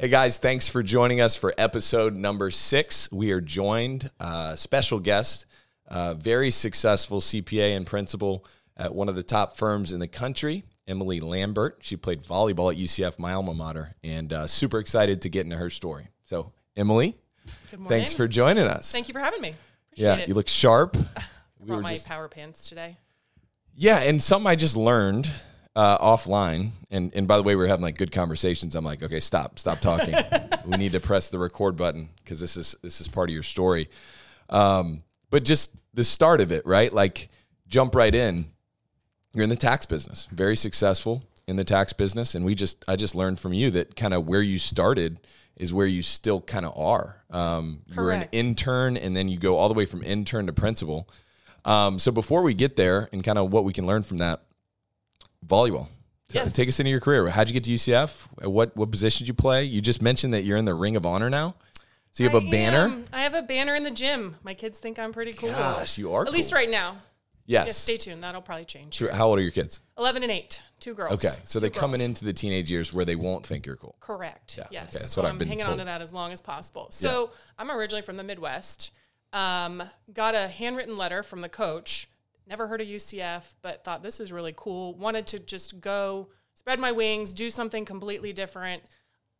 Hey guys, thanks for joining us for episode number six. We are joined, uh, special guest, uh, very successful CPA and principal at one of the top firms in the country, Emily Lambert. She played volleyball at UCF, my alma mater, and uh, super excited to get into her story. So, Emily, thanks for joining us. Thank you for having me. Appreciate yeah, it. you look sharp. I We brought my just- power pants today. Yeah, and something I just learned uh, offline, and and by the way, we are having like good conversations. I'm like, okay, stop, stop talking. we need to press the record button because this is this is part of your story. Um, but just the start of it, right? Like, jump right in. You're in the tax business, very successful in the tax business, and we just I just learned from you that kind of where you started is where you still kind of are. Um, you're an intern, and then you go all the way from intern to principal. Um, so before we get there and kind of what we can learn from that, volleyball. Yes. Take us into your career. How'd you get to UCF? What what position did you play? You just mentioned that you're in the Ring of Honor now. So you have a I banner. am. I have a banner in the gym. My kids think I'm pretty cool. Gosh, you are At least right now. Yes. Yes, stay tuned. That'll probably change. Sure. How old are your kids? 11 and 8. Two girls. Okay, so they're coming into the teenage years where they won't think you're cool. Correct. Yeah, Yes. okay, that's so what I've I'm been hanging told. on to that as long as possible. So I'm originally from the Midwest. Um, got a handwritten letter from the coach. Never heard of UCF, but thought this is really cool. Wanted to just go spread my wings, do something completely different.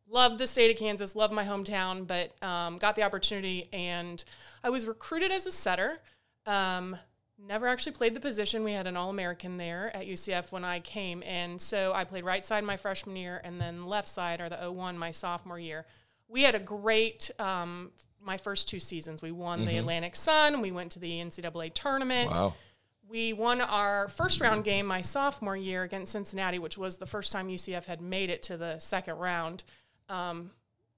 Loved the state of Kansas, loved my hometown, but um, got the opportunity and I was recruited as a setter. Um, never actually played the position. We had an All American there at UCF when I came. And so I played right side my freshman year and then left side or the 01 my sophomore year. We had a great, um, my first two seasons. We won the Atlantic Sun. We went to the NCAA tournament. Wow. We won our first round game my sophomore year against Cincinnati, which was the first time UCF had made it to the second round. Um,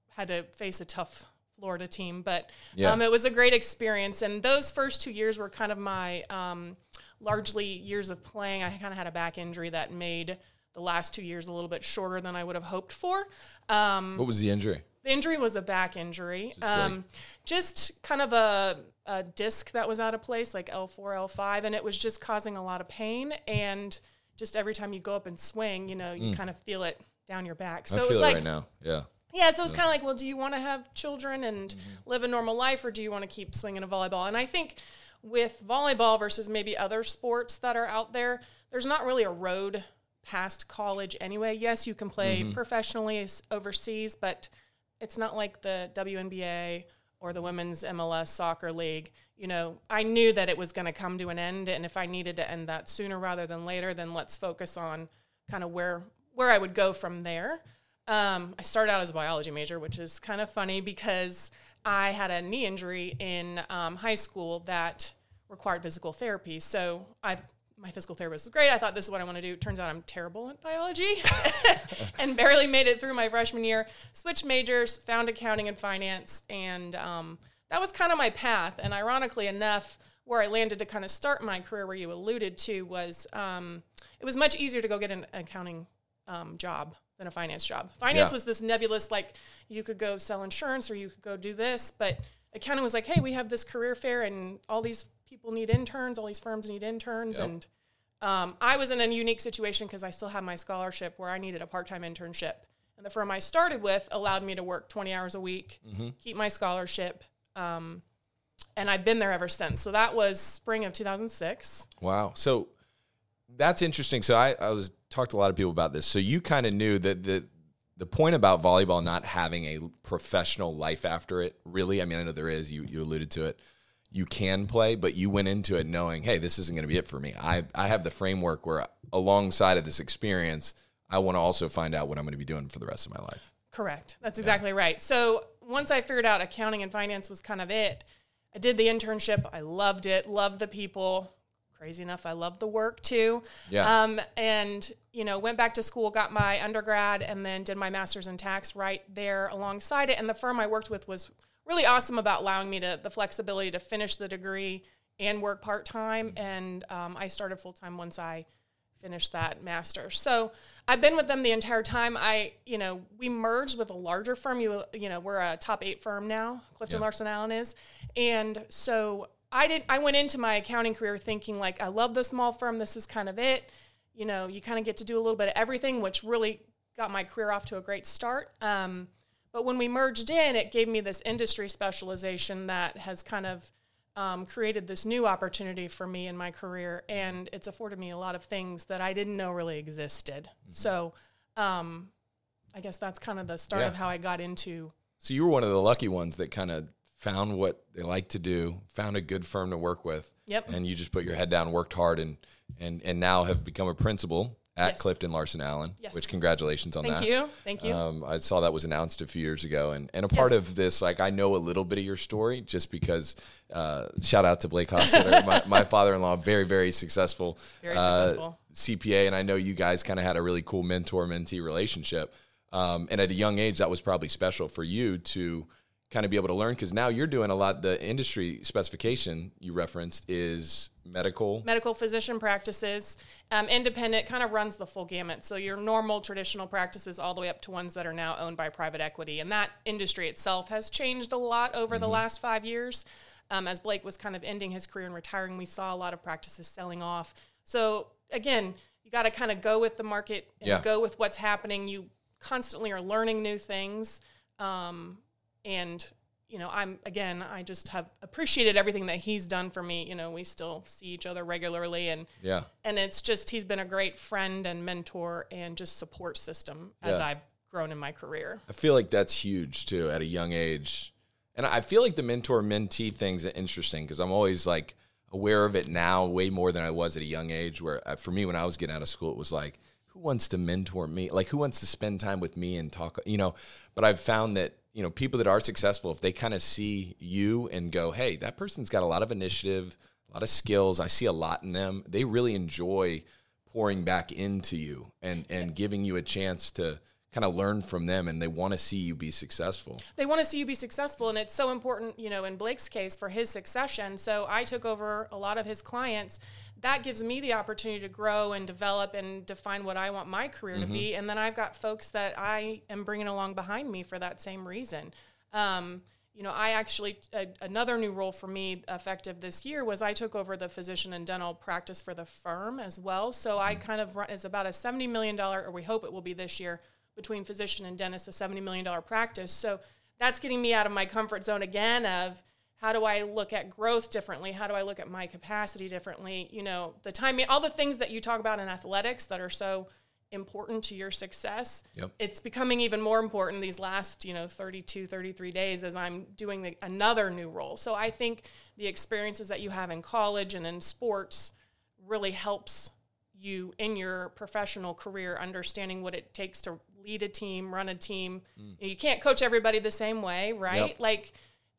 had to face a tough Florida team, but Yeah. um, it was a great experience. And those first two years were kind of my um, largely years of playing. I kind of had a back injury that made the last two years a little bit shorter than I would have hoped for. Um, What was the injury? the injury was a back injury. Just like- Um, just kind of a, a disc that was out of place, like L4, L5, and it was just causing a lot of pain. And just every time you go up and swing, you know, you kind of feel it down your back. So Mm. I it was it like, right now. Yeah. yeah, so it was kind of like, well, do you want to have children and Mm-hmm. live a normal life, or do you want to keep swinging a volleyball? And I think with volleyball versus maybe other sports that are out there, there's not really a road past college anyway. Yes, you can play Mm-hmm. professionally overseas, but it's not like the WNBA or the women's MLS soccer league. You know, I knew that it was going to come to an end, and if I needed to end that sooner rather than later, then let's focus on kind of where where I would go from there. Um, I started out as a biology major, which is kind of funny because I had a knee injury in um, high school that required physical therapy. So I, my physical therapist was great. I thought this is what I want to do. Turns out I'm terrible at biology, and barely made it through my freshman year. Switched majors, found accounting and finance, and um, that was kind of my path. And ironically enough, where I landed to kind of start my career, where you alluded to, was um, it was much easier to go get an accounting um, job than a finance job. Finance Yeah. was this nebulous, like you could go sell insurance or you could go do this, but accounting was like, hey, we have this career fair and all these people need interns, all these firms need interns, Yep. and um, I was in a unique situation because I still had my scholarship where I needed a part-time internship, and the firm I started with allowed me to work 20 hours a week, keep my scholarship. Um, and I've been there ever since. So that was spring of 2006. Wow. So that's interesting. So I, I was talked to a lot of people about this. So you kind of knew that the the point about volleyball not having a professional life after it, really, I mean, I know there is, you you alluded to it. You can play, but you went into it knowing, hey, this isn't going to be it for me. I I have the framework where alongside of this experience, I want to also find out what I'm going to be doing for the rest of my life. Correct. That's exactly right. So once I figured out accounting and finance was kind of it, I did the internship. I loved it, loved the people. Crazy enough, I loved the work too. Yeah. Um, and, you know, went back to school, got my undergrad, and then did my master's in tax right there alongside it. And the firm I worked with was really awesome about allowing me to the flexibility to finish the degree and work part time. And um, I started full time once I finished that master. So I've been with them the entire time. I, you know, we merged with a larger firm. You, you know, we're a top eight firm now. Clifton Yeah. Larson Allen is, and so I didn't. I went into my accounting career thinking like, I love the small firm. This is kind of it. You know, you kind of get to do a little bit of everything, which really got my career off to a great start. Um, But when we merged in, it gave me this industry specialization that has kind of um, created this new opportunity for me in my career, and it's afforded me a lot of things that I didn't know really existed. Mm-hmm. So, um, I guess that's kind of the start Yeah. of how I got into. So you were one of the lucky ones that kind of found what they like to do, found a good firm to work with. Yep. And you just put your head down, worked hard, and and and now have become a principal at Yes. Clifton Larson Allen. Yes. Which congratulations on Thank that. Thank you, thank you. Um, I saw that was announced a few years ago, and, and a part Yes. of this, like I know a little bit of your story, just because. Uh, shout out to Blake Hostetter, my, my father-in-law, very very successful, Very uh, successful. CPA, and I know you guys kind of had a really cool mentor-mentee relationship. Um, and at a young age, that was probably special for you to kind of be able to learn because now you're doing a lot. The industry specification you referenced is medical. medical physician practices. Um, independent kind of runs the full gamut. So your normal traditional practices, all the way up to ones that are now owned by private equity, and that industry itself has changed a lot over the last five years. Um, as Blake was kind of ending his career and retiring, we saw a lot of practices selling off. So again, you got to kind of go with the market and Yeah. go with what's happening. You constantly are learning new things. Um, and you know i'm again i just have appreciated everything that he's done for me you know we still see each other regularly and Yeah. and it's just he's been a great friend and mentor and just support system as Yeah. i've grown in my career I feel like that's huge too at a young age. And I feel like the mentor mentee thing's interesting because I'm always like aware of it now way more than I was at a young age. Where uh, for me, when I was getting out of school, it was like, who wants to mentor me? Like, who wants to spend time with me and talk, you know? But I've found that, you know, people that are successful, if they kind of see you and go, hey, that person's got a lot of initiative, a lot of skills, I see a lot in them, they really enjoy pouring back into you and, and giving you a chance to, kind of learn from them and they want to see you be successful. they want to see you be successful and it's so important you know in blake's case for his succession so i took over a lot of his clients that gives me the opportunity to grow and develop and define what i want my career to be. And then i've got folks that i am bringing along behind me for that same reason. Um, you know i actually a, another new role for me effective this year was i took over the physician and dental practice for the firm as well. So i kind of run is about a $70 million or we hope it will be this year between physician and dentist, a $70 million practice. So that's getting me out of my comfort zone again of how do I look at growth differently? How do I look at my capacity differently? You know, the timing all the things that you talk about in athletics that are so important to your success. Yep. It's becoming even more important these last, you know, 32, 33 days as I'm doing the, another new role. So I think the experiences that you have in college and in sports really helps you in your professional career understanding what it takes to lead a team, run a team. Mm. You can't coach everybody the same way, right? Yep. Like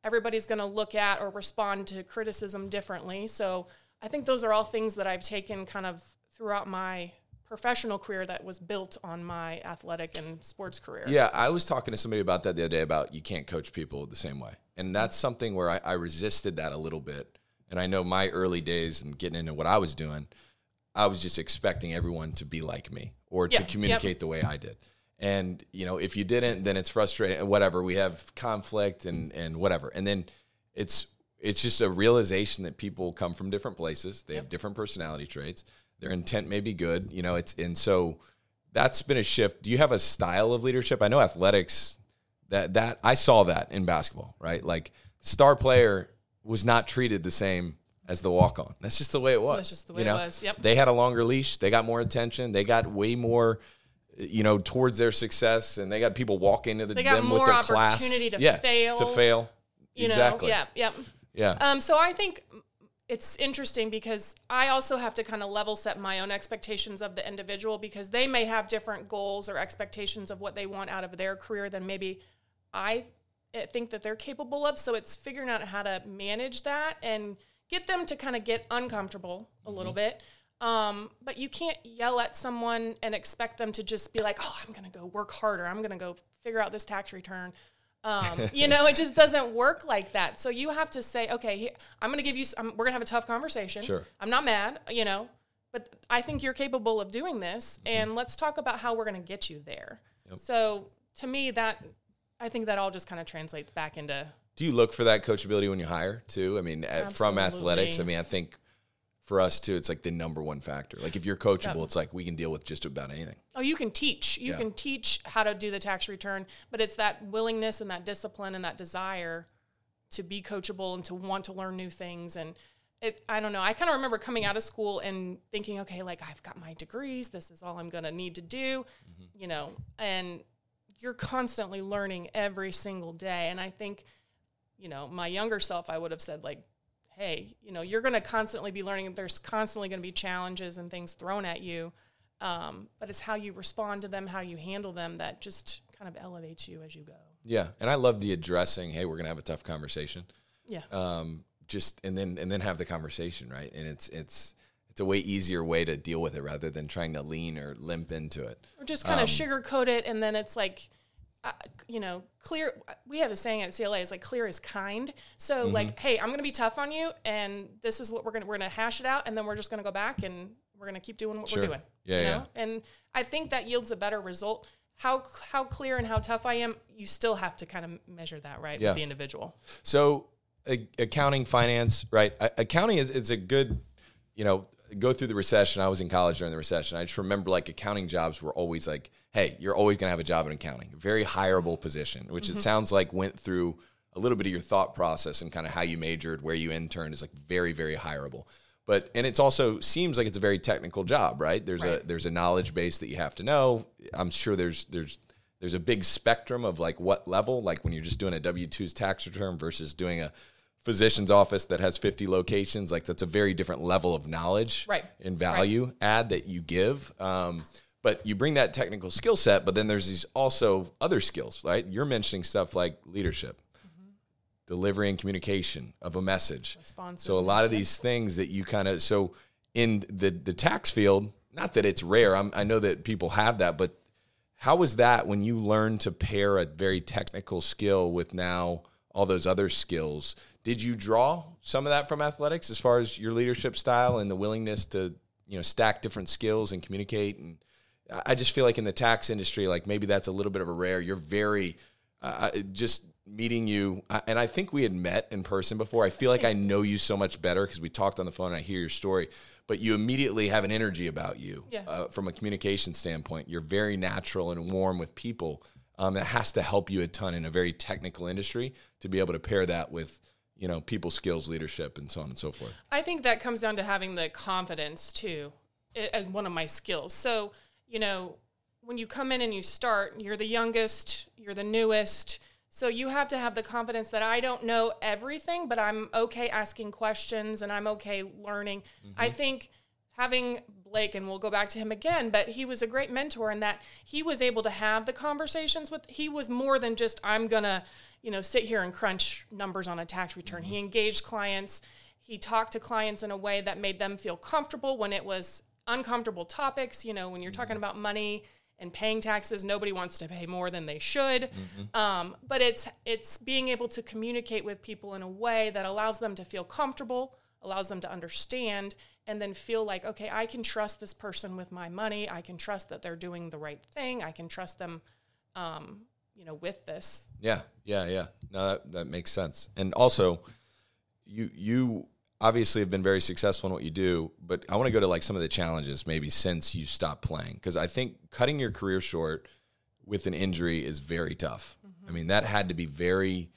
everybody's going to look at or respond to criticism differently. So I think those are all things that I've taken kind of throughout my professional career that was built on my athletic and sports career. Yeah, I was talking to somebody about that the other day about you can't coach people the same way. And that's something where I, I resisted that a little bit. And I know my early days and getting into what I was doing, I was just expecting everyone to be like me or Yeah, to yep. communicate the way I did. And, you know, if you didn't, then it's frustrating, whatever. We have conflict and, and whatever. And then it's, it's just a realization that people come from different places. They have different personality traits. Their intent may be good, you know, it's, and so that's been a shift. Do you have a style of leadership? I know athletics that that I saw that in basketball, right? Like star player was not treated the same as the walk on. That's just the way it was. That's just the way you it was. Yep. They had a longer leash. They got more attention. They got way more, you know, towards their success, and they got people walking into the They got them more with their class. opportunity to yeah, fail, To fail. You exactly. know, yeah, yeah. Yeah. Um, so I think it's interesting because I also have to kind of level set my own expectations of the individual because they may have different goals or expectations of what they want out of their career than maybe I eh, think that they're capable of. So it's figuring out how to manage that and get them to kind of get uncomfortable a little bit. Um, but you can't yell at someone and expect them to just be like, "Oh, I'm going to go work harder. I'm going to go figure out this tax return." Um, you know, it just doesn't work like that. So you have to say, "Okay, I'm going to give you. I'm, we're going to have a tough conversation. Sure. I'm not mad. You know, but I think you're capable of doing this, and let's talk about how we're going to get you there." So to me, that I think that all just kind of translates back into Do you look for that coachability when you hire too? I mean, from athletics. I mean, I think for us too. It's like the number one factor. Like if you're coachable, it's like we can deal with just about anything. Oh, you can teach. You Yeah. can teach how to do the tax return, but it's that willingness and that discipline and that desire to be coachable and to want to learn new things. And it, I don't know. I kind of remember coming out of school and thinking, okay, like I've got my degrees. This is all I'm going to need to do, mm-hmm. you know, and you're constantly learning every single day. And I think, you know, my younger self, I would have said, like, hey, you know, you're going to constantly be learning. There's constantly going to be challenges and things thrown at you. Um, but it's how you respond to them, how you handle them that just kind of elevates you as you go. Yeah, and I love the addressing. Hey, we're gonna have a tough conversation. Yeah. Um, just and then and then have the conversation, right? And it's it's it's a way easier way to deal with it rather than trying to lean or limp into it. or just kind of sugarcoat it and then it's like uh, you know clear we have a saying at cla is like clear is kind so like hey i'm gonna be tough on you and this is what we're gonna we're gonna hash it out and then we're just gonna go back and we're gonna keep doing what Sure. we're doing Yeah, you yeah. and i think that yields a better result how how clear and how tough i am you still have to kind of measure that right Yeah. with the individual So a, accounting, finance, right? A- accounting is it's a good, you know, go through the recession. I was in college during the recession. I just remember like accounting jobs were always like, hey, you're always gonna have a job in accounting, a very hireable position, which it mm-hmm. sounds like went through a little bit of your thought process and kind of how you majored, where you interned is like very, very hireable. But and it's also seems like it's a very technical job, right? There's a there's a knowledge base that you have to know. I'm sure there's there's there's a big spectrum of like what level, like when you're just doing a W 2's tax return versus doing a physician's office that has 50 locations. Like that's a very different level of knowledge Right. and value add that you give. Um, but you bring that technical skill set, but then there's these also other skills, right? You're mentioning stuff like leadership, delivery and communication of a message. So a lot of these things that you kind of so in the the tax field, not that it's rare. I'm, I know that people have that, but how was that when you learned to pair a very technical skill with now all those other skills? Did you draw some of that from athletics as far as your leadership style and the willingness to you know stack different skills and communicate? And I- just feel like in the tax industry, like maybe that's a little bit of a rare. You're very uh, just meeting you, and I think we had met in person before. I feel like I know you so much better because we talked on the phone and I hear your story. But you immediately have an energy about you Yeah. uh, from a communication standpoint. You're very natural and warm with people. Um, that has to help you a ton in a very technical industry to be able to pair that with you know people skills, leadership, and so on and so forth. I think that comes down to having the confidence too, as one of my skills. So, you know, when you come in and you start, you're the youngest, you're the newest. So you have to have the confidence that I don't know everything, but I'm okay asking questions and I'm okay learning. I mm-hmm. think having Blake, and we'll go back to him again, but he was a great mentor in that he was able to have the conversations with, he was more than just, I'm going to, you know, sit here and crunch numbers on a tax return. He mm-hmm. engaged clients. He talked to clients in a way that made them feel comfortable when it was uncomfortable topics. You know, when you're talking mm-hmm. about money and paying taxes, nobody wants to pay more than they should. Mm-hmm. Um, but it's it's being able to communicate with people in a way that allows them to feel comfortable, allows them to understand, and then feel like, okay, I can trust this person with my money. I can trust that they're doing the right thing. I can trust them, um, you know, with this. Yeah, yeah, yeah. No, that, that makes sense. And also, you you obviously have been very successful in what you do, but I want to go to like some of the challenges maybe since you stopped playing because I think cutting your career short with an injury is very tough. I mean, that had to be very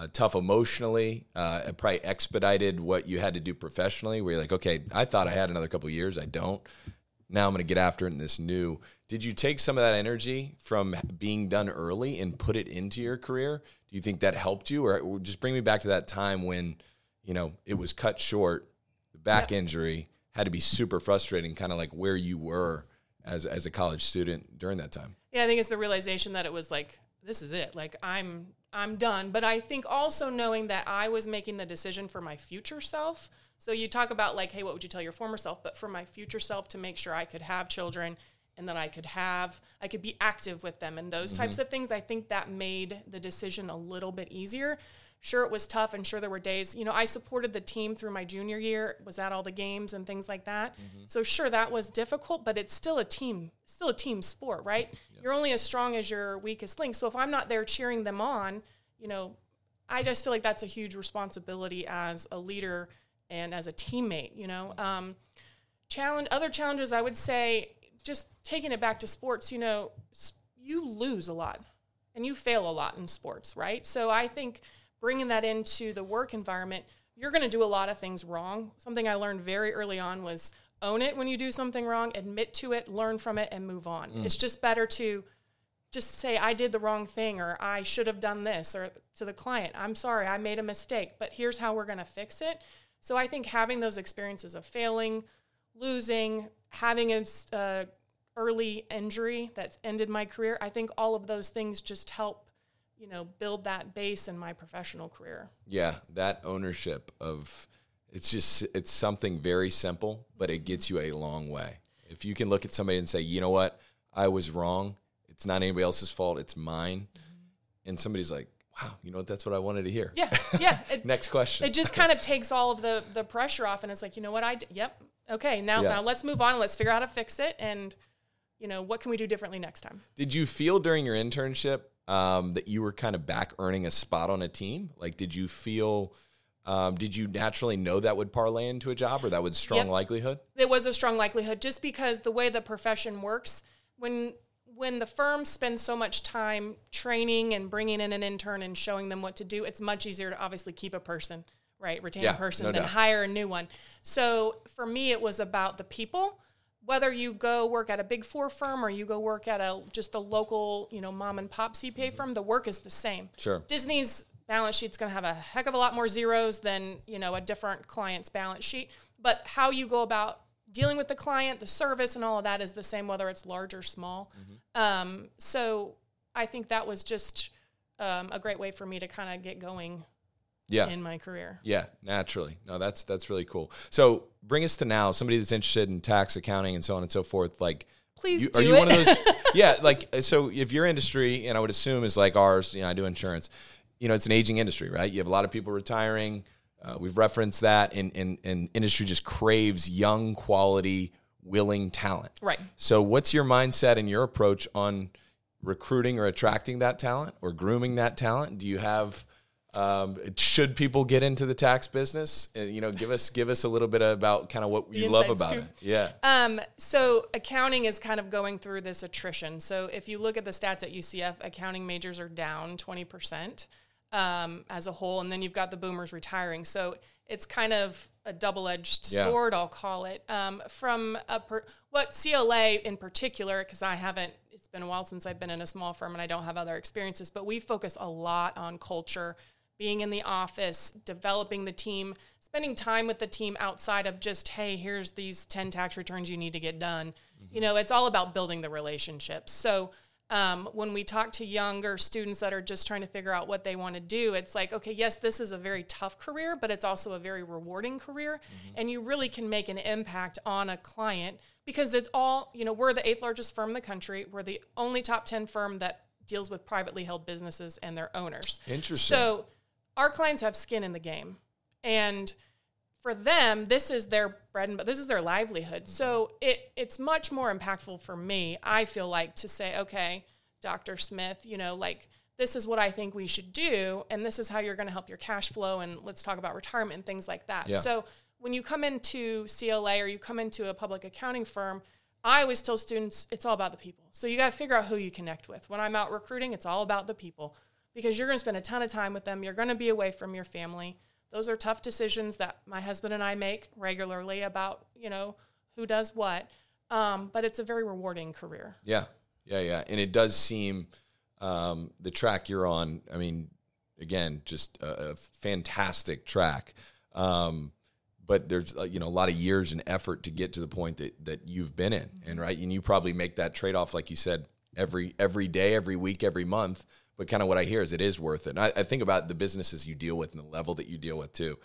uh, tough emotionally. Uh, it probably expedited what you had to do professionally. Where you're like, okay, I thought I had another couple of years, I don't. Now I'm going to get after it in this new. Did you take some of that energy from being done early and put it into your career? Do you think that helped you, or or just bring me back to that time when you know it was cut short, the back injury had to be super frustrating, kind of like where you were as as a college student during that time. Yeah, I think it's the realization that it was like this is it. Like I'm I'm done. But I think also knowing that I was making the decision for my future self. So you talk about like, hey, what would you tell your former self? But for my future self to make sure I could have children and that I could have I could be active with them and those types mm-hmm. of things, I think that made the decision a little bit easier. Sure, it was tough, and sure there were days. You know, I supported the team through my junior year, was at all the games and things like that. So sure, that was difficult, but it's still a team, still a team sport, right? You're only as strong as your weakest link. So if I'm not there cheering them on, you know, I just feel like that's a huge responsibility as a leader and as a teammate. You know, um, challenge other challenges. I would say just taking it back to sports. You know, you lose a lot and you fail a lot in sports, right? So I think bringing that into the work environment, you're going to do a lot of things wrong. Something I learned very early on was own it when you do something wrong, admit to it, learn from it, and move on. It's just better to just say I did the wrong thing or I should have done this or to the client, I'm sorry, I made a mistake, but here's how we're going to fix it. So I think having those experiences of failing, losing, having an uh, early injury that's ended my career, I think all of those things just help, you know, build that base in my professional career. Yeah, that ownership of it's just it's something very simple, but it gets you a long way. If you can look at somebody and say, "You know what? I was wrong. It's not anybody else's fault. It's mine." And somebody's like, "Wow, you know what? That's what I wanted to hear." Yeah, yeah. It, Next question. it just kind of takes all of the the pressure off and it's like you know what i d- yep okay now Yeah. now let's move on let's figure out how to fix it and you know what can we do differently next time Did you feel during your internship um, that you were kind of back earning a spot on a team? Like, did you feel? Um, did you naturally know that would parlay into a job, or that would strong Yep. likelihood? It was a strong likelihood just because the way the profession works when when the firm spends so much time training and bringing in an intern and showing them what to do it's much easier to obviously keep a person right retain Yeah, a person no than doubt. hire a new one so for me it was about the people whether you go work at a big four firm or you go work at a just a local you know mom and pop cpa firm the work is the same Sure. Disney's balance sheet's going to have a heck of a lot more zeros than you know a different client's balance sheet. But how you go about dealing with the client, the service, and all of that is the same whether it's large or small. Um, so I think that was just um, a great way for me to kind of get going Yeah. in my career. Yeah, naturally. No, that's that's really cool. So bring us to now. Somebody that's interested in tax, accounting, and so on and so forth. Like, Please you, are you it. one of those? yeah, like so. If your industry, and I would assume is like ours, you know, I do insurance. You know, it's an aging industry, right? You have a lot of people retiring. Uh, we've referenced that, and, and and industry just craves young, quality, willing talent. Right. So, what's your mindset and your approach on recruiting or attracting that talent or grooming that talent? Do you have um, should people get into the tax business? Uh, you know, give us give us a little bit about kind of what you love about scoop. it. Yeah. Um, so accounting is kind of going through this attrition. So if you look at the stats at UCF, accounting majors are down 20% um, as a whole, and then you've got the boomers retiring. So it's kind of a double-edged Yeah. sword, I'll call it. Um, from a per, what CLA in particular, because I haven't, it's been a while since I've been in a small firm and I don't have other experiences, but we focus a lot on culture, being in the office, developing the team, spending time with the team outside of just, hey, here's these 10 tax returns you need to get done. You know, it's all about building the relationships. So um, when we talk to younger students that are just trying to figure out what they want to do, it's like, okay, yes, this is a very tough career, but it's also a very rewarding career. And you really can make an impact on a client because it's all, you know, we're the eighth largest firm in the country. We're the only top 10 firm that deals with privately held businesses and their owners. Interesting. So our clients have skin in the game. And for them, this is their bread and but this is their livelihood. So it it's much more impactful for me, I feel like, to say, okay, Dr. Smith, you know, like this is what I think we should do, and this is how you're going to help your cash flow, and let's talk about retirement and things like that. Yeah. So when you come into CLA or you come into a public accounting firm, I always tell students it's all about the people. So you got to figure out who you connect with. When I'm out recruiting, it's all about the people because you're going to spend a ton of time with them. You're going to be away from your family. Those are tough decisions that my husband and I make regularly about, you know, who does what. Um, but it's a very rewarding career. Yeah, yeah, yeah, and it does seem um, the track you're on. I mean, again, just a, a fantastic track. Um, but there's uh, you know a lot of years and effort to get to the point that that you've been in, and right, and you probably make that trade off, like you said, every every day, every week, every month. But kind of what I hear is it is worth it. And I, I think about the businesses you deal with and the level that you deal with too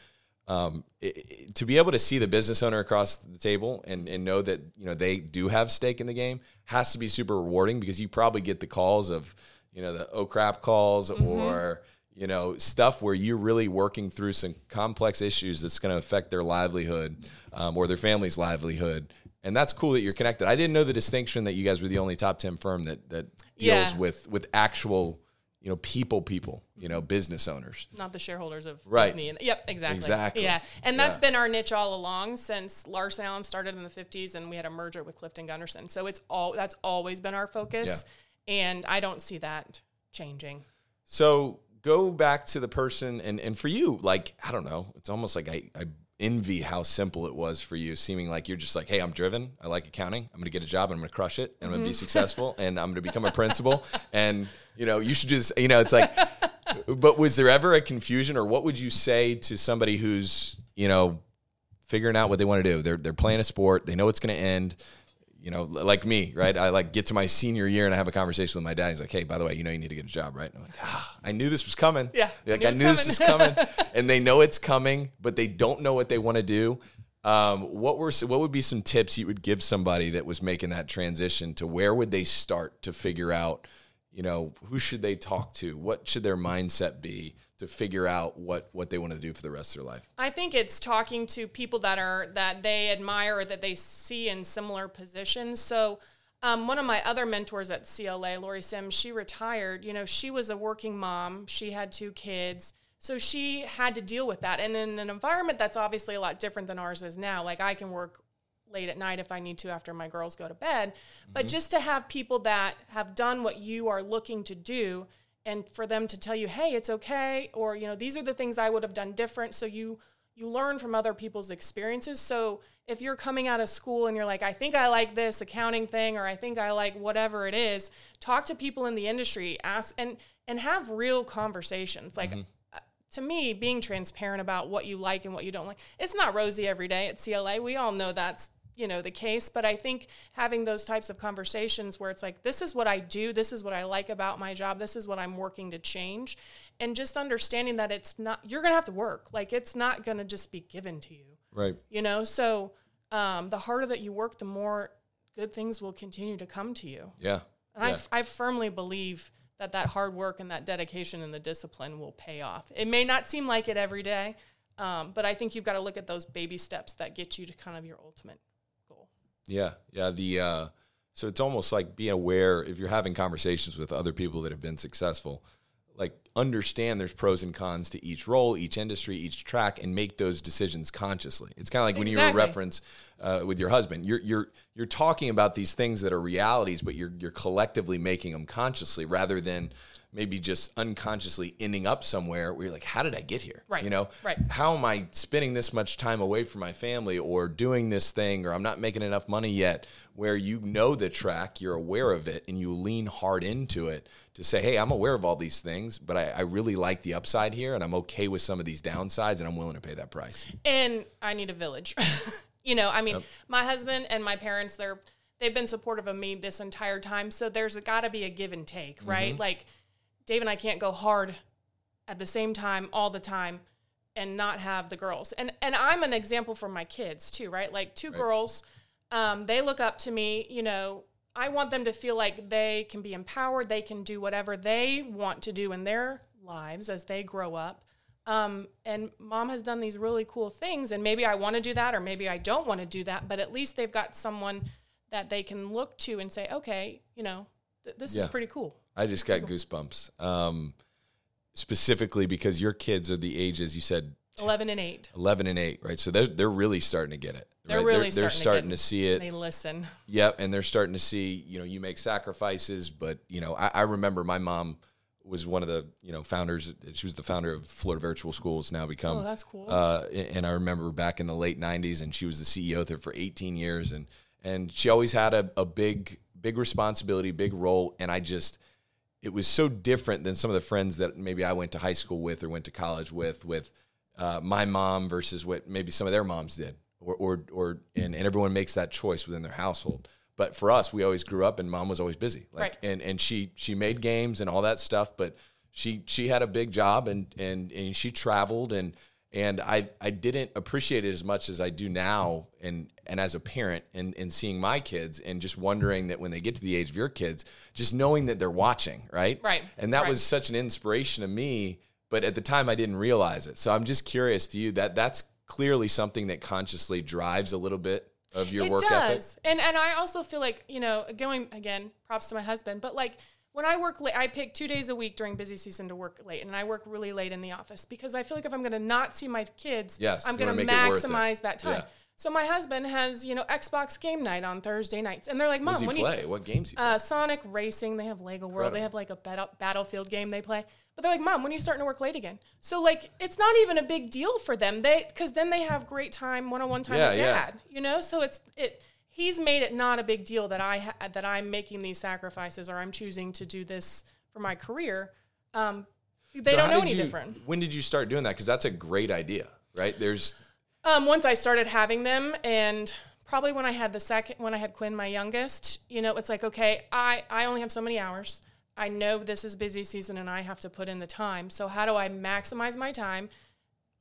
um, it, it- to be able to see the business owner across the table and, and know that you know they do have stake in the game has to be super rewarding because you probably get the calls of you know the oh crap calls or you know stuff where you're really working through some complex issues that's going to affect their livelihood um, or their family's livelihood and that's cool that you're connected i didn't know the distinction that you guys were the only top 10 firm that that deals Yeah. with with actual you know people people you know, business owners. not the shareholders of Right. Disney. And, yep, exactly. Exactly. Yeah, and that's Yeah. been our niche all along since Lars Allen started in the '50s, and we had a merger with Clifton Gunderson. So it's all that's always been our focus, and I don't see that changing. So go back to the person, and, and for you, like, I don't know, it's almost like I, I envy how simple it was for you, seeming like you're just like, hey, I'm driven. I like accounting. I'm going to get a job and I'm going to crush it and I'm going to be mm-hmm. successful and I'm going to become a principal. And, you know, you should do this. You know, it's like, but was there ever a confusion or what would you say to somebody who's, you know, figuring out what they want to do? They're, they're playing a sport, they know it's going to end. You know, like me, right? I like get to my senior year and I have a conversation with my dad. He's like, "Hey, by the way, you know you need to get a job, right?" And I'm like, ah, "I knew this was coming." Yeah, I like knew I knew this was coming, and they know it's coming, but they don't know what they want to do. Um, what were what would be some tips you would give somebody that was making that transition to where would they start to figure out, you know, who should they talk to? What should their mindset be to figure out what what they want to do for the rest of their life? I think it's talking to people that are that they admire or that they see in similar positions. So, um, one of my other mentors at CLA, Lori Sims, she retired. You know, she was a working mom. She had two kids, so she had to deal with that. And in an environment that's obviously a lot different than ours is now. Like I can work late at night if I need to after my girls go to bed. But just to have people that have done what you are looking to do and for them to tell you, "Hey, it's okay," or you know, these are the things I would have done different so you you learn from other people's experiences. So if you're coming out of school and you're like, I think I like this accounting thing, or I think I like whatever it is, talk to people in the industry, ask and and have real conversations. Like uh, to me, being transparent about what you like and what you don't like, it's not rosy every day at CLA. We all know that's you know the case but i think having those types of conversations where it's like this is what i do this is what i like about my job this is what i'm working to change and just understanding that it's not you're gonna have to work like it's not gonna just be given to you Right. you know so um, the harder that you work the more good things will continue to come to you Yeah. and yeah. I, I firmly believe that that hard work and that dedication and the discipline will pay off it may not seem like it every day um, but i think you've got to look at those baby steps that get you to kind of your ultimate Yeah, yeah. The uh, so it's almost like being aware if you're having conversations with other people that have been successful, like understand there's pros and cons to each role, each industry, each track, and make those decisions consciously. It's kind of like when you Exactly. reference uh, with your husband, you're you're you're talking about these things that are realities, but you're you're collectively making them consciously rather than maybe just unconsciously ending up somewhere where you're like, how did I get here? Right, You know, right. how am I spending this much time away from my family or doing this thing or I'm not making enough money yet where you know the track, you're aware of it and you lean hard into it to say, Hey, I'm aware of all these things, but I, I really like the upside here and I'm okay with some of these downsides and I'm willing to pay that price. and I need a village. you know, I mean, my husband and my parents, they're they've been supportive of me this entire time. So there's got to be a give and take, right? Mm-hmm. Like Dave and I can't go hard at the same time all the time and not have the girls. And and I'm an example for my kids too, right? Like two girls, um, they look up to me. You know, I want them to feel like they can be empowered. They can do whatever they want to do in their lives as they grow up. Um, and mom has done these really cool things, and maybe I want to do that, or maybe I don't want to do that. But at least they've got someone that they can look to and say, okay, you know, th- this Yeah. is pretty cool. I just got goosebumps. Um, specifically because your kids are the ages you said 11 and 8. 11 and 8, right? So they're, they're really starting to get it. They're right? really they're, they're starting starting to to, see it. They listen. Yep, and they're starting to see, you know, you make sacrifices, but you know, I, I remember my mom was one of the, you know, founders. She was the founder of Florida Virtual Schools, now become. Oh, that's cool. Uh, and I remember back in the late '90s, and she was the CEO there for 18 years, and and she always had a, a big, big responsibility, big role, and I just, it was so different than some of the friends that maybe I went to high school with or went to college with, with uh, my mom versus what maybe some of their moms did, or or or and, and everyone makes that choice within their household. But for us, we always grew up, and mom was always busy, like, Right. and and she she made games and all that stuff, but she she had a big job and and and she traveled and and I I didn't appreciate it as much as I do now and and as a parent and and seeing my kids and just wondering that when they get to the age of your kids, just knowing that they're watching, right? Right, And that right. was such an inspiration to me, but at the time I didn't realize it. So I'm just curious to you that that's clearly something that consciously drives a little bit of your it work does. ethic. And and I also feel like, you know, going again, props to my husband, but like when I work late, I pick two days a week during busy season to work late, and I work really late in the office because I feel like if I'm going to not see my kids, Yes, I'm going to make it worth it. maximize that time. Yeah. So my husband has, you know, Xbox game night on Thursday nights, and they're like, "Mom, does he you play? what games he play? uh, Sonic Racing. They have Lego World. They have like a battle, Battlefield game they play. But they're like, Mom, when are you starting to work late again? So like, it's not even a big deal for them. They because then they have great time, one on one time Yeah, with yeah. dad. You know, so it's it. He's made it not a big deal that I ha- that I'm making these sacrifices or I'm choosing to do this for my career. Um, they So don't know any you- different. When did you start doing that? Because that's a great idea, right? There's Um, once I started having them, and probably when I had the second, when I had Quinn, my youngest, you know, it's like, okay, I, I only have so many hours. I know this is busy season and I have to put in the time. So how do I maximize my time?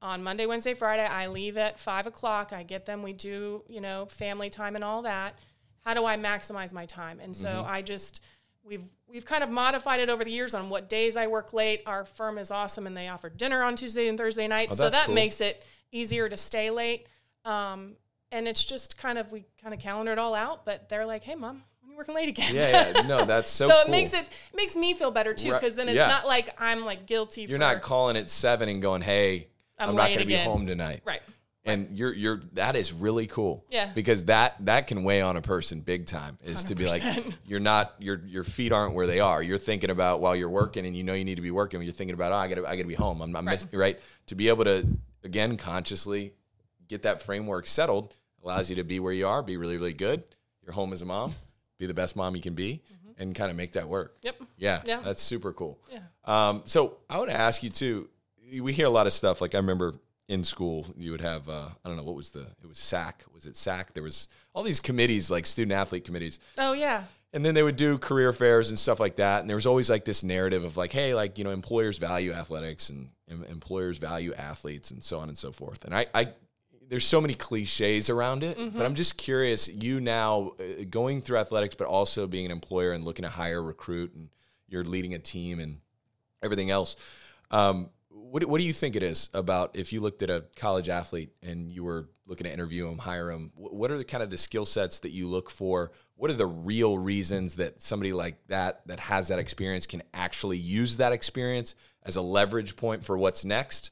On Monday, Wednesday, Friday, I leave at five o'clock. I get them. We do, you know, family time and all that. How do I maximize my time? And so Mm-hmm. I just we've we've kind of modified it over the years on what days I work late. Our firm is awesome, and they offer dinner on Tuesday and Thursday nights, so Oh, that's that cool. makes it easier to stay late. Um, and it's just kind of we kind of calendar it all out. But they're like, "Hey, mom, when are you working late again?" yeah, yeah. No, that's so. So, it makes it makes me feel better too, Right, because then it's yeah. not like I'm like guilty. You're for, not calling at seven and going, "Hey, I'm, I'm not going to be home tonight." right. And you're you're that is really cool. Yeah. Because that that can weigh on a person big time. Is to be like you're not your your feet aren't where they are. You're thinking about while you're working, and you know you need to be working. You're thinking about oh I got to I got to be home. I'm not missing right. To be able to again consciously get that framework settled allows you to be where you are, be really really good. You're home as a mom, be the best mom you can be, and kind of make that work. Yep. Yeah, Yeah. that's super cool. Yeah. Um, so I want to ask you too. We hear a lot of stuff. Like I remember in school, you would have uh, I don't know what was the it was SAC. Was it SAC? There was all these committees, like student athlete committees, Oh yeah. and then they would do career fairs and stuff like that. And there was always like this narrative of like, hey, like you know, employers value athletics and, em- employers value athletes and so on and so forth. And I, I there's so many cliches around it, but I'm just curious. You now uh, going through athletics, but also being an employer and looking to hire, recruit, and you're leading a team and everything else. Um, what, what do you think it is about if you looked at a college athlete and you were looking to interview him, hire him? What are the kind of the skill sets that you look for? What are the real reasons that somebody like that that has that experience can actually use that experience as a leverage point for what's next,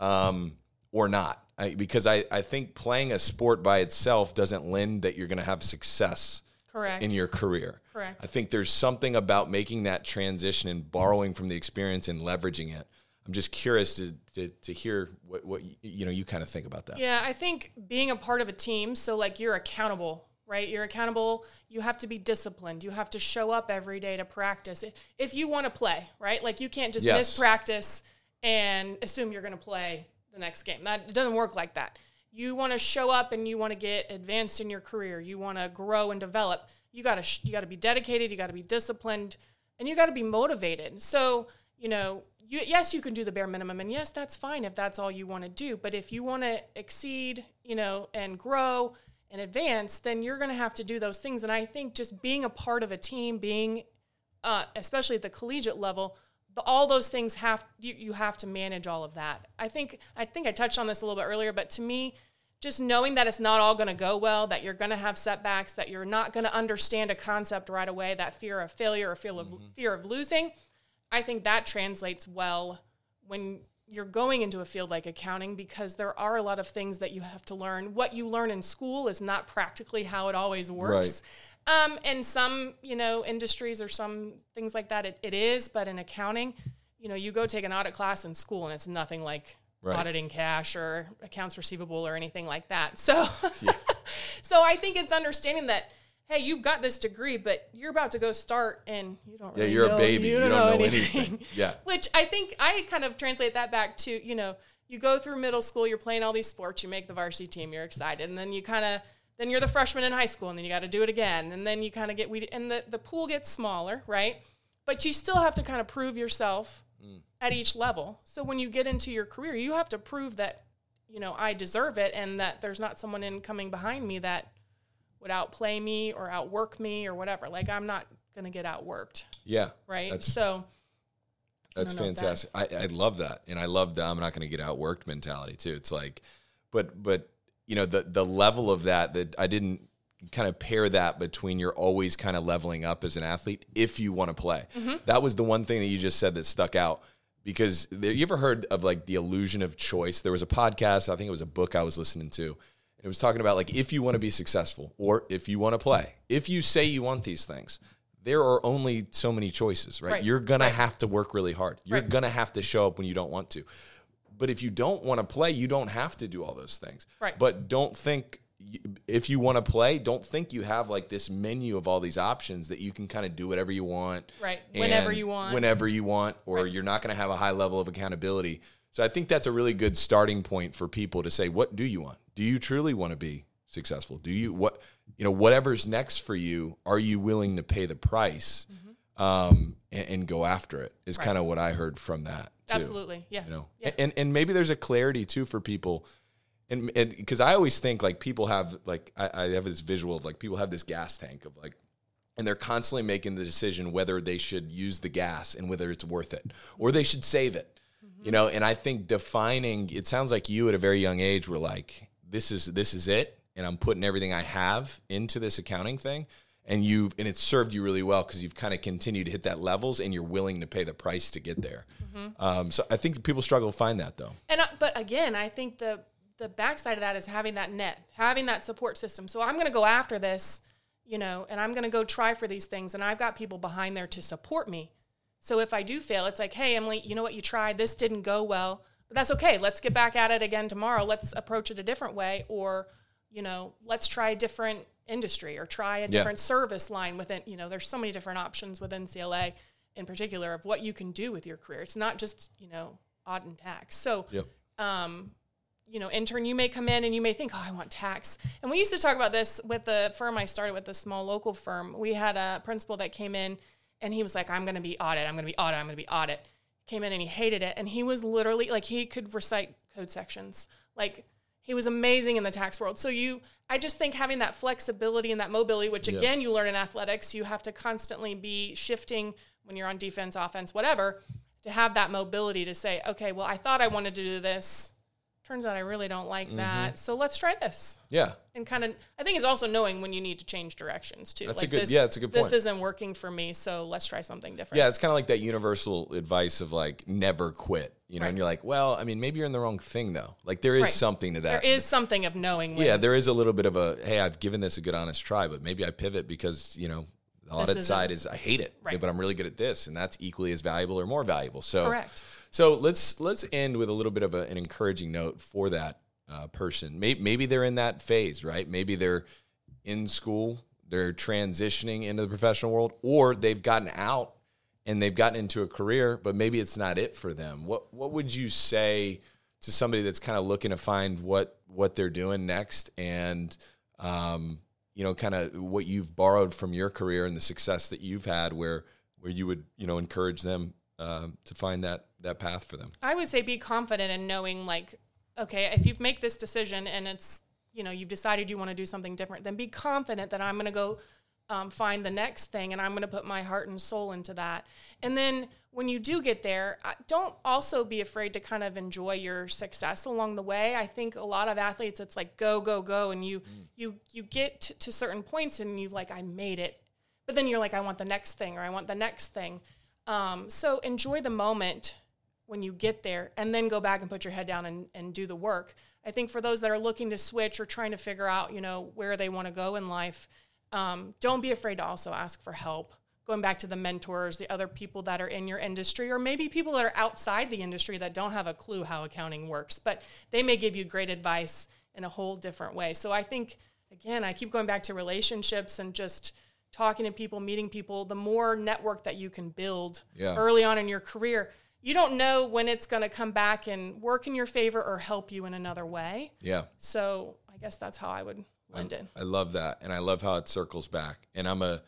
um, or not? I, because I, I think playing a sport by itself doesn't lend that you're going to have success Correct. in your career. Correct. I think there's something about making that transition and borrowing from the experience and leveraging it. I'm just curious to to, to hear what what you, you know you kind of think about that. Yeah, I think being a part of a team, so like you're accountable, right? You're accountable. You have to be disciplined. You have to show up every day to practice. If- you want to play, right? Like you can't just Yes. miss practice and assume you're going to play the next game. That it doesn't work like that. You want to show up and you want to get advanced in your career. You want to grow and develop. You got to sh- you got to be dedicated, you got to be disciplined, and you got to be motivated. So, you know, you, yes, you can do the bare minimum, and yes, that's fine if that's all you want to do. But if you want to exceed, you know, and grow and advance, then you're going to have to do those things. And I think just being a part of a team, being, uh, especially at the collegiate level, the, all those things have you, you have to manage all of that. I think I think I touched on this a little bit earlier, but to me, just knowing that it's not all going to go well, that you're going to have setbacks, that you're not going to understand a concept right away, that fear of failure or fear of fear of losing, I think that translates well when you're going into a field like accounting because there are a lot of things that you have to learn. What you learn in school is not practically how it always works. Um, and some, you know, industries or some things like that, it, it is. But in accounting, you know, you go take an audit class in school and it's nothing like Right. auditing cash or accounts receivable or anything like that. So, so I think it's understanding that. Hey, you've got this degree, but you're about to go start, and you don't. Really Yeah, you're a baby. You don't know anything. Yeah. which I think I kind of translate that back to, you know, you go through middle school, you're playing all these sports, you make the varsity team, you're excited, and then you kind of then you're the freshman in high school, and then you got to do it again, and then you kind of get we and the the pool gets smaller, right? But you still have to kind of prove yourself mm. at each level. So when you get into your career, you have to prove that, you know, I deserve it, and that there's not someone in coming behind me that would outplay me or outwork me or whatever. Like I'm not gonna get outworked, Yeah. right? That's so That's don't that- fantastic. I, I love that, and I love the I'm not going to get outworked mentality too. It's like, but but you know the the level of that that I didn't kind of pair that between you're always kind of leveling up as an athlete if you want to play. Mm-hmm. That was the one thing that you just said that stuck out because there, you ever heard of like the illusion of choice? There was a podcast, I think it was a book I was listening to. It was talking about like if you want to be successful or if you want to play, if you say you want these things, there are only so many choices, right? Right. You're gonna have to work really hard. You're Right. gonna have to show up when you don't want to. But if you don't want to play, you don't have to do all those things. Right. But don't think if you want to play, don't think you have like this menu of all these options that you can kind of do whatever you want. Right. Whenever you want. Whenever you want, or Right. you're not going to have a high level of accountability. So I think that's a really good starting point for people to say, what do you want? Do you truly want to be successful? Do you what you know whatever's next for you? Are you willing to pay the price um, and, and go after it? Is Mm-hmm. Right. kind of what I heard from that. Too Absolutely. Yeah. you know Yeah. and and maybe there's a clarity too for people and because i always think like people have like I, I have this visual of like people have this gas tank of like and they're constantly making the decision whether they should use the gas and whether it's worth it or they should save it you know and i think defining it sounds like you at a very young age were like this is this is it and i'm putting everything i have into this accounting thing and you've and it's served you really well because you've kind of continued to hit that levels and you're willing to pay the price to get there um, so i think people struggle to find that though And I, but again, I think the the backside of that is having that net, having that support system. So I'm going to go after this, you know, and I'm going to go try for these things, and I've got people behind there to support me. So if I do fail, it's like, hey, Emily, you know what? You tried. This didn't go well, but that's okay. Let's get back at it again tomorrow. Let's approach it a different way, or you know, let's try a different industry or try a different service line within. You know, there's so many different options within CLA, in particular, of what you can do with your career. It's not just you know odd and tax. So yep um, you know, intern, you may come in and you may think, oh, I want tax. And we used to talk about this with the firm I started with, the small local firm. We had a principal that came in and he was like, I'm going to be audit. I'm going to be audit. I'm going to be audit. Came in and he hated it. And he was literally like, he could recite code sections. Like, he was amazing in the tax world. So you, I just think having that flexibility and that mobility, which again you learn in athletics, you have to constantly be shifting when you're on defense, offense, whatever, to have that mobility to say, okay, well, I thought I wanted to do this. Turns out I really don't like Mm-hmm. that. So let's try this. yeah And kind of, I think it's also knowing when you need to change directions too. That's a good- yeah, it's a good point. This isn't working for me, so let's try something different. yeah it's kind of like that universal advice of like never quit you know and you're like well i mean maybe you're in the wrong thing though like there is Right. something to that. There is something of knowing when yeah there is a little bit of a hey i've given this a good honest try but maybe i pivot because you know the audit side is i hate it Right. but i'm really good at this and that's equally as valuable or more valuable so Correct. So let's let's end with a little bit of a, an encouraging note for that uh, person. Maybe, maybe they're in that phase right? Maybe they're in school they're transitioning into the professional world or they've gotten out and they've gotten into a career but maybe it's not it for them. What what would you say to somebody that's kind of looking to find what what they're doing next and um, you know kind of what you've borrowed from your career and the success that you've had where where you would you know encourage them um, to find that that path for them I would say be confident in knowing like, okay, if you make this decision and it's, you know, you've decided you want to do something different, then be confident that I'm going to go um, find the next thing and I'm going to put my heart and soul into that. And then when you do get there, don't also be afraid to kind of enjoy your success along the way. I think a lot of athletes, it's like go, go, go, and you you you get to, to certain points and you like I made it, but then you're like I want the next thing or I want the next thing. Um, so enjoy the moment when you get there and then go back and put your head down and, and do the work. I think for those that are looking to switch or trying to figure out, you know, where they want to go in life, um, don't be afraid to also ask for help. Going back to the mentors, the other people that are in your industry, or maybe people that are outside the industry that don't have a clue how accounting works, but they may give you great advice in a whole different way. So I think, again, I keep going back to relationships and just talking to people, meeting people. The more network that you can build Yeah. early on in your career, you don't know when it's going to come back and work in your favor or help you in another way. yeah So I guess that's how I would lend it. I love that, and I love how it circles back. And I'm a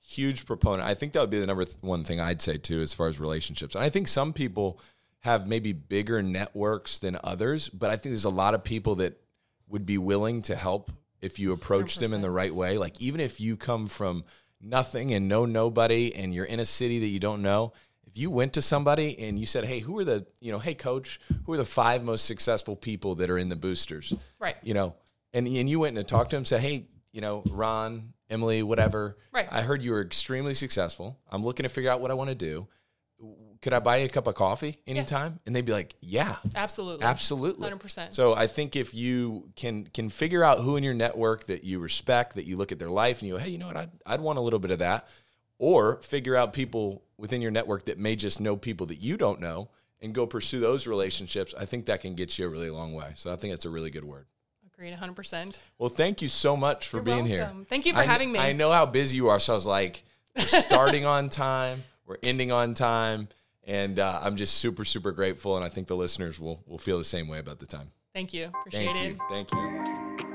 huge proponent. I think that would be the number one thing I'd say too, as far as relationships. And I think some people have maybe bigger networks than others, but I think there's a lot of people that would be willing to help if you approach them in the right way. Like even if you come from nothing and know nobody, and you're in a city that you don't know. If you went to somebody and you said, "Hey, who are the you know, hey coach, who are the five most successful people that are in the boosters?" Right. you know, and and you went and talked to him, said, "Hey, you know, Ron, Emily, whatever. Right. I heard you were extremely successful. I'm looking to figure out what I want to do. Could I buy you a cup of coffee anytime? And they'd be like, yeah, Absolutely. absolutely. 100%. So I think if you can can figure out who in your network that you respect, that you look at their life and you go, hey, you know what, I'd, I'd want a little bit of that. Or figure out people within your network that may just know people that you don't know and go pursue those relationships. I think that can get you a really long way. So I think that's a really good word. Agreed 100%. Well, thank you so much for You're being here. Thank you for I having me. I know how busy you are, so I was like, we're starting on time, we're ending on time, and uh, I'm just super, super grateful. And I think the listeners will will feel the same way about the time. Thank you. Appreciate Thank it. you. Thank you.